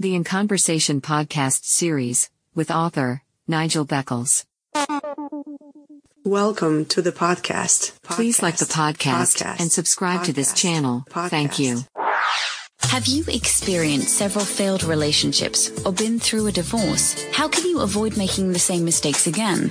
The In Conversation podcast series with author Nigel Beckles. Welcome to the podcast. Please like the podcast, Podcast. and subscribe to this Podcast. channel. Thank you. Have you experienced several failed relationships or been through a divorce? How can you avoid making the same mistakes again?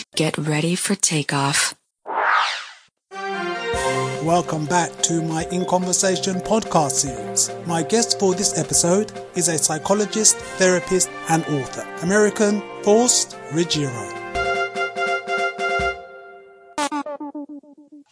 Get ready for takeoff. Welcome back to my In Conversation podcast series. My guest for this episode is a psychologist, therapist, and author, American Faust Ruggiero.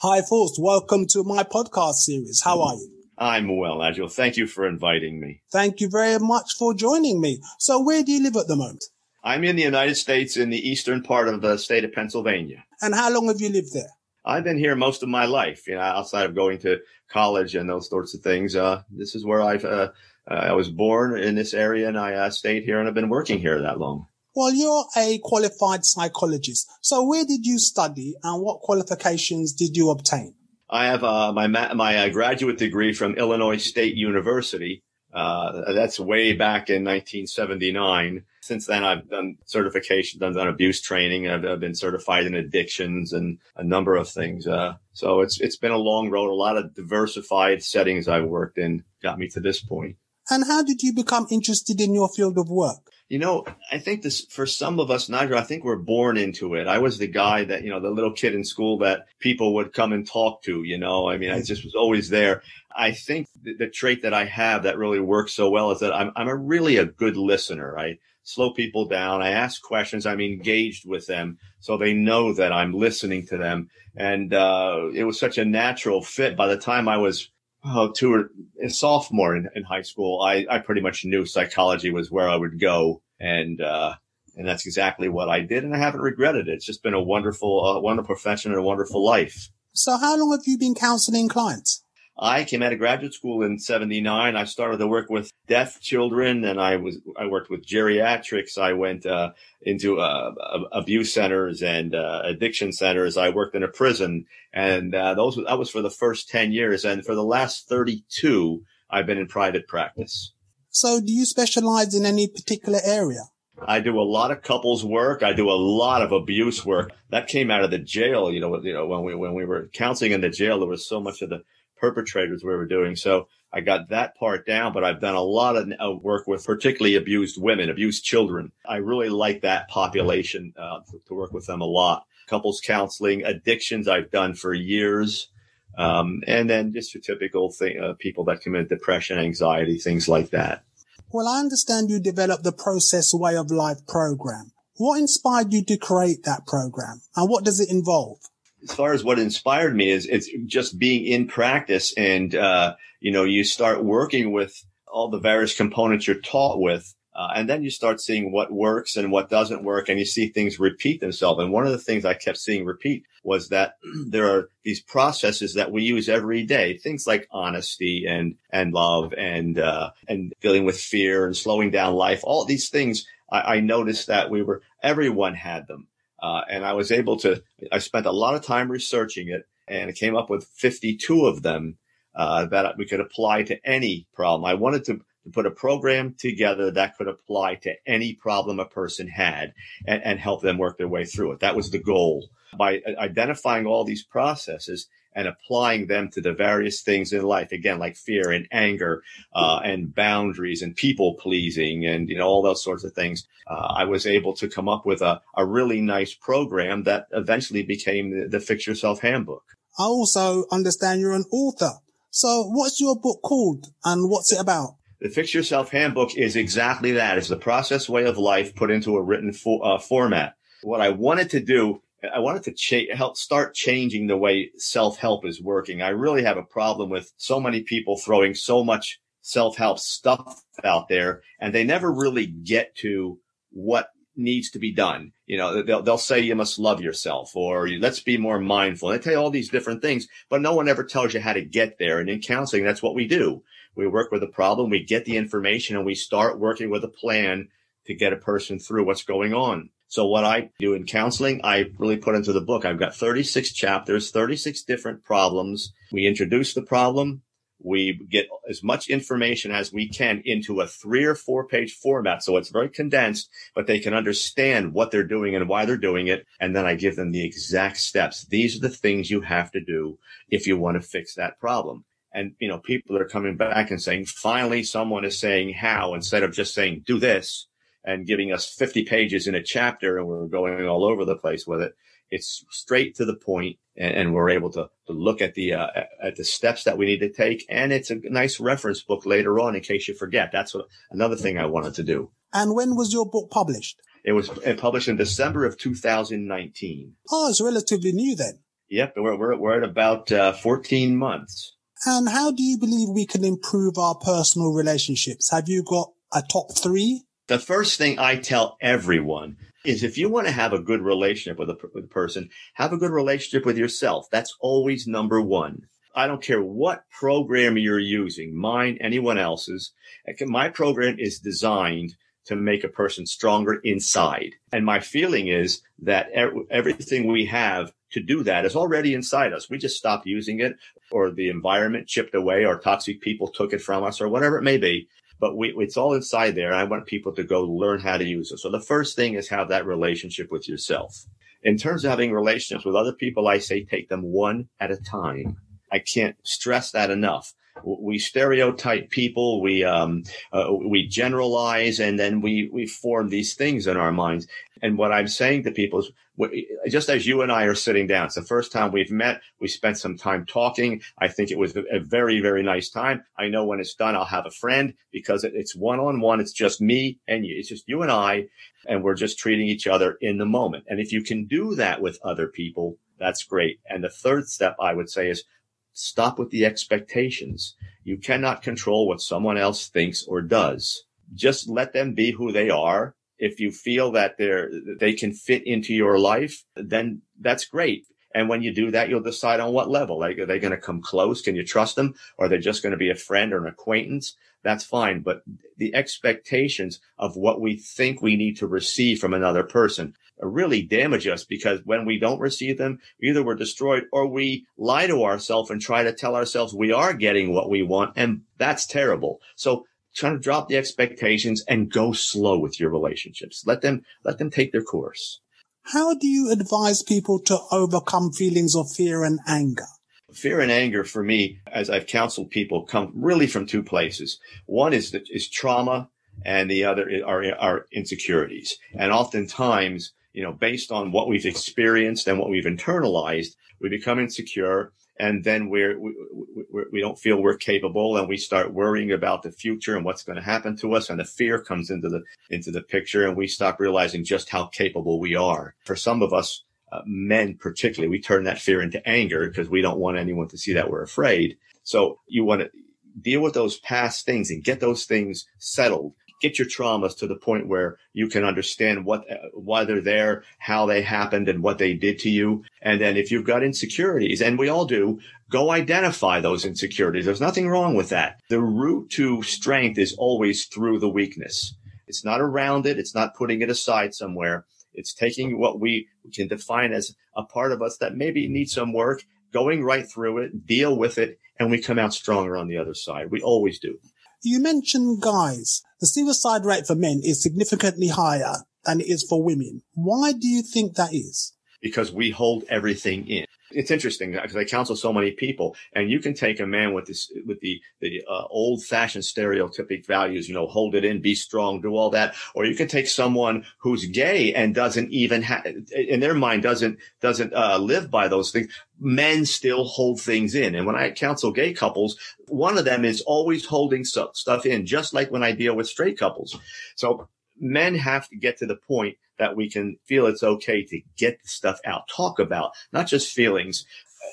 Hi, Faust. Welcome to my podcast series. How are you? I'm well, Nigel. Thank you for inviting me. Thank you very much for joining me. So, where do you live at the moment? I'm in the United States in the eastern part of the state of Pennsylvania. And how long have you lived there? I've been here most of my life, you know, outside of going to college and those sorts of things. Uh, this is where I've, uh, uh, I was born in this area and I uh, stayed here and I've been working here that long. Well, you're a qualified psychologist. So, where did you study and what qualifications did you obtain? I have uh, my ma- my uh, graduate degree from Illinois State University. Uh, that's way back in 1979. Since then, I've done certifications, I've done abuse training, I've, I've been certified in addictions and a number of things. Uh, so it's it's been a long road. A lot of diversified settings I've worked in got me to this point. And how did you become interested in your field of work? You know, I think this for some of us, Nigel, I think we're born into it. I was the guy that, you know, the little kid in school that people would come and talk to, you know, I mean, I just was always there. I think the, the trait that I have that really works so well is that I'm, I'm a really a good listener. I slow people down. I ask questions. I'm engaged with them so they know that I'm listening to them. And, uh, it was such a natural fit. By the time I was oh, two or a sophomore in, in high school, I, I pretty much knew psychology was where I would go. And, uh, and that's exactly what I did. And I haven't regretted it. It's just been a wonderful, uh, wonderful profession and a wonderful life. So, how long have you been counseling clients? I came out of graduate school in 79. I started to work with deaf children and I was, I worked with geriatrics. I went, uh, into, uh, abuse centers and, uh, addiction centers. I worked in a prison and, uh, those, that was for the first 10 years. And for the last 32, I've been in private practice. So, do you specialize in any particular area? I do a lot of couples work. I do a lot of abuse work. That came out of the jail. You know, you know, when we, when we were counseling in the jail, there was so much of the perpetrators we were doing. So I got that part down, but I've done a lot of uh, work with particularly abused women, abused children. I really like that population, uh, to, to work with them a lot. Couples counseling, addictions I've done for years. Um, and then just your typical thing, uh, people that commit depression, anxiety, things like that. Well, I understand you developed the Process Way of Life program. What inspired you to create that program and what does it involve? As far as what inspired me is it's just being in practice and uh, you know you start working with all the various components you're taught with uh, and then you start seeing what works and what doesn't work and you see things repeat themselves. And one of the things i kept seeing repeat was that there are these processes that we use every day things like honesty and and love and uh, and dealing with fear and slowing down life. All these things I, I noticed that we were everyone had them uh, and I was able to, I spent a lot of time researching it and I came up with 52 of them, uh, that we could apply to any problem. I wanted to, to put a program together that could apply to any problem a person had and, and help them work their way through it. That was the goal. By identifying all these processes, and applying them to the various things in life again like fear and anger uh, and boundaries and people pleasing and you know all those sorts of things uh, i was able to come up with a, a really nice program that eventually became the, the fix yourself handbook I also understand you're an author. So, what's your book called and what's it about? the Fix Yourself Handbook is exactly that. It's the process way of life put into a written fo- uh, format. What I wanted to do, I wanted to cha- help start changing the way self help is working. I really have a problem with so many people throwing so much self-help stuff out there and they never really get to what needs to be done. You know, they'll, they'll say you must love yourself or let's be more mindful. And they tell you all these different things, but no one ever tells you how to get there. And in counseling, that's what we do. We work with a problem, we get the information and we start working with a plan to get a person through what's going on. So what I do in counseling, I really put into the book. I've got 36 chapters, 36 different problems. We introduce the problem. We get as much information as we can into a three or four page format. So it's very condensed, but they can understand what they're doing and why they're doing it. And then I give them the exact steps. These are the things you have to do if you want to fix that problem. And, you know, people are coming back and saying, finally, someone is saying how instead of just saying, do this and giving us 50 pages in a chapter and we're going all over the place with it. It's straight to the point and, and we're able to, to look at the, uh, at the steps that we need to take. And it's a nice reference book later on in case you forget. That's what, another thing I wanted to do. And when was your book published? It was published in December of 2019. Oh, it's relatively new then. Yep. We're, we're, we're at about uh, 14 months. And how do you believe we can improve our personal relationships? Have you got a top three? The first thing I tell everyone is if you want to have a good relationship with a, with a person, have a good relationship with yourself. That's always number one. I don't care what program you're using, mine, anyone else's. Eh, my program is designed to make a person stronger inside. And my feeling is that everything we have to do that is already inside us. We just stopped using it or the environment chipped away or toxic people took it from us or whatever it may be. But we, it's all inside there. I want people to go learn how to use it. So the first thing is have that relationship with yourself. In terms of having relationships with other people, I say take them one at a time. I can't stress that enough we stereotype people, we um, uh, we generalize, and then we we form these things in our minds. And what I'm saying to people is, just as you and I are sitting down, it's the first time we've met. We spent some time talking. I think it was a very very nice time. I know when it's done, I'll have a friend because it's one on one. It's just me and you. It's just you and I, and we're just treating each other in the moment. And if you can do that with other people, that's great. And the third step I would say is Stop with the expectations. You cannot control what someone else thinks or does. Just let them be who they are. If you feel that they're, they can fit into your life, then that's great. And when you do that, you'll decide on what level. Like, are they going to come close? Can you trust them? Or are they just going to be a friend or an acquaintance? That's fine. But the expectations of what we think we need to receive from another person really damage us because when we don't receive them, either we're destroyed or we lie to ourselves and try to tell ourselves we are getting what we want. And that's terrible. So trying to drop the expectations and go slow with your relationships. Let them, let them take their course. How do you advise people to overcome feelings of fear and anger? Fear and anger for me, as I've counseled people, come really from two places. One is is trauma, and the other are, are insecurities. And oftentimes, you know, based on what we've experienced and what we've internalized, we become insecure and then we're, we, we, we, don't feel we're capable and we start worrying about the future and what's going to happen to us. And the fear comes into the, into the picture and we stop realizing just how capable we are. For some of us, uh, men particularly, we turn that fear into anger because we don't want anyone to see that we're afraid. So you want to deal with those past things and get those things settled get your traumas to the point where you can understand what, uh, why they're there, how they happened and what they did to you. And then if you've got insecurities, and we all do, go identify those insecurities. There's nothing wrong with that. The route to strength is always through the weakness. It's not around it. It's not putting it aside somewhere. It's taking what we can define as a part of us that maybe needs some work, going right through it, deal with it, and we come out stronger on the other side. We always do. You mentioned guys. The suicide rate for men is significantly higher than it is for women. Why do you think that is? Because we hold everything in. It's interesting because I counsel so many people, and you can take a man with this, with the the uh, old-fashioned stereotypic values, you know, hold it in, be strong, do all that, or you can take someone who's gay and doesn't even have, in their mind, doesn't doesn't uh, live by those things. Men still hold things in, and when I counsel gay couples, one of them is always holding stuff in, just like when I deal with straight couples. So men have to get to the point that we can feel it's okay to get the stuff out, talk about not just feelings.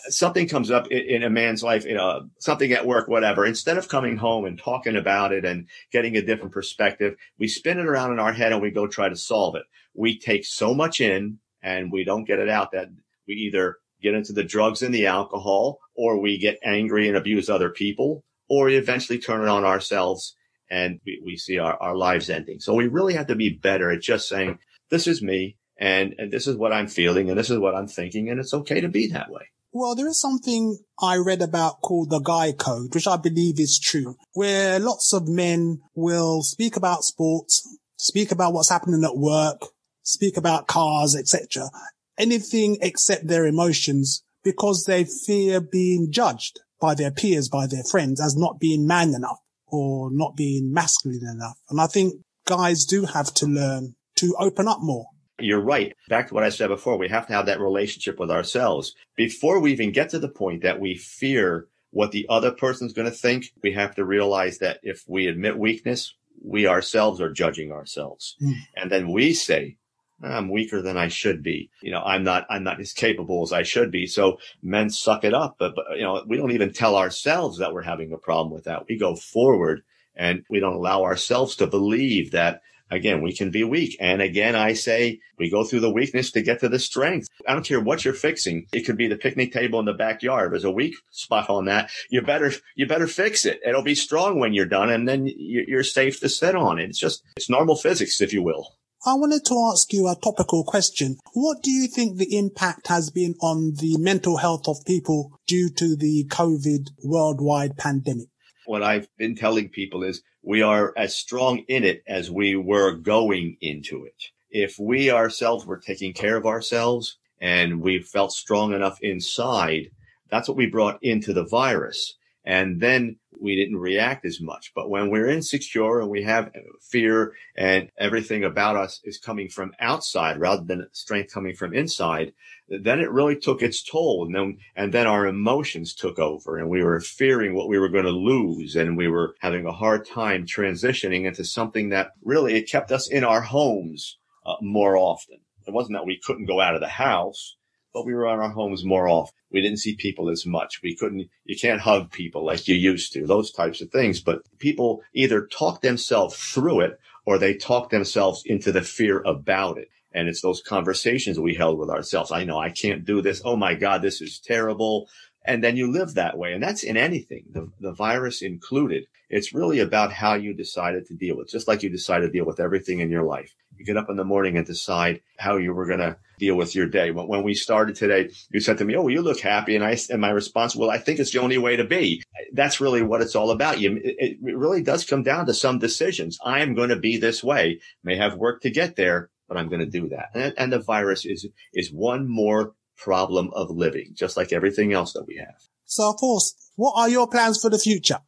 something comes up in, in, a man's life, you know, something at work, whatever, instead of coming home and talking about it and getting a different perspective, we spin it around in our head and we go try to solve it. We take so much in and we don't get it out that we either get into the drugs and the alcohol or we get angry and abuse other people or we eventually turn it on ourselves and we, we see our, our lives ending. So we really have to be better at just saying, this is me and, and this is what I'm feeling and this is what I'm thinking. And it's okay to be that way. Well, there is something I read about called the Guy Code, which I believe is true, where lots of men will speak about sports, speak about what's happening at work, speak about cars, etc. Anything except their emotions because they fear being judged by their peers, by their friends as not being man enough or not being masculine enough. And I think guys do have to learn to open up more. You're right. Back to what I said before, we have to have that relationship with ourselves. Before we even get to the point that we fear what the other person's going to think, we have to realize that if we admit weakness, we ourselves are judging ourselves. Mm. And then we say, I'm weaker than I should be. You know, I'm not, I'm not as capable as I should be. So men suck it up. But, but, you know, we don't even tell ourselves that we're having a problem with that. We go forward and we don't allow ourselves to believe that again, we can be weak. And again, I say we go through the weakness to get to the strength. I don't care what you're fixing. It could be the picnic table in the backyard. There's a weak spot on that. You better, you better fix it. It'll be strong when you're done and then you're safe to sit on it. It's just, it's normal physics, if you will. I wanted to ask you a topical question. What do you think the impact has been on the mental health of people due to the COVID worldwide pandemic? What I've been telling people is we are as strong in it as we were going into it. If we ourselves were taking care of ourselves and we felt strong enough inside, that's what we brought into the virus. And then we didn't react as much. But when we're insecure and we have fear and everything about us is coming from outside rather than strength coming from inside, then it really took its toll. And then, and then our emotions took over and we were fearing what we were going to lose. And we were having a hard time transitioning into something that really it kept us in our homes uh, more often. It wasn't that we couldn't go out of the house but we were on our homes more often. We didn't see people as much. We couldn't, you can't hug people like you used to, those types of things. But people either talk themselves through it or they talk themselves into the fear about it. And it's those conversations we held with ourselves. I know I can't do this. Oh my God, this is terrible. And then you live that way. And that's in anything, the, the virus included. It's really about how you decided to deal with, just like you decided to deal with everything in your life. You get up in the morning and decide how you were going to deal with your day. When, we started today, you said to me, Oh, you look happy. And I, and my response, well, I think it's the only way to be. That's really what it's all about. You, it, it really does come down to some decisions. I am going to be this way, may have work to get there, but I'm going to do that. And, and the virus is, is one more problem of living, just like everything else that we have. So, of course, what are your plans for the future?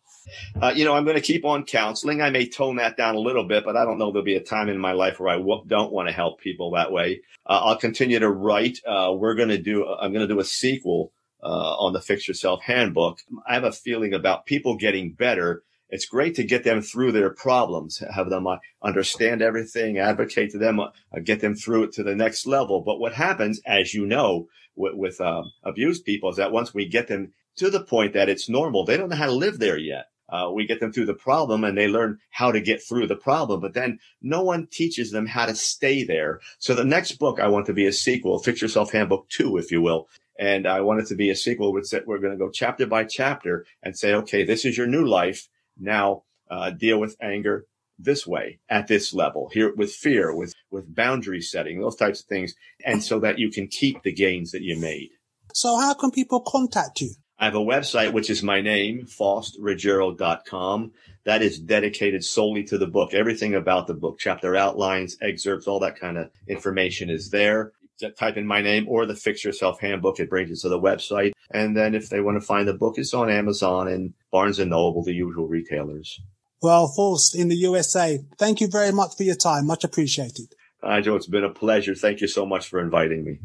Uh, you know, I'm going to keep on counseling. I may tone that down a little bit, but I don't know there'll be a time in my life where I w- don't want to help people that way. Uh, I'll continue to write. Uh, we're going to do, I'm going to do a sequel uh, on the Fix Yourself Handbook. I have a feeling about people getting better. It's great to get them through their problems, have them uh, understand everything, advocate to them, uh, get them through it to the next level. But what happens, as you know, with, with um, abused people is that once we get them to the point that it's normal, they don't know how to live there yet. Uh, we get them through the problem and they learn how to get through the problem, but then no one teaches them how to stay there. So the next book I want to be a sequel, Fix Yourself Handbook 2, if you will. And I want it to be a sequel which we're going to go chapter by chapter and say, okay, this is your new life. Now, uh, deal with anger this way at this level here with fear, with, with boundary setting, those types of things. And so that you can keep the gains that you made. So how can people contact you? I have a website, which is my name, faustruggiero.com. That is dedicated solely to the book. Everything about the book, chapter outlines, excerpts, all that kind of information is there. Just type in my name or the Fix Yourself Handbook. It brings you to the website. And then if they want to find the book, it's on Amazon and Barnes and Noble, the usual retailers. Well, Faust in the USA, thank you very much for your time. Much appreciated. Hi, Joe. It's been a pleasure. Thank you so much for inviting me.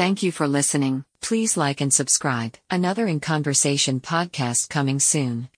Thank you for listening. Please like and subscribe. Another In Conversation podcast coming soon.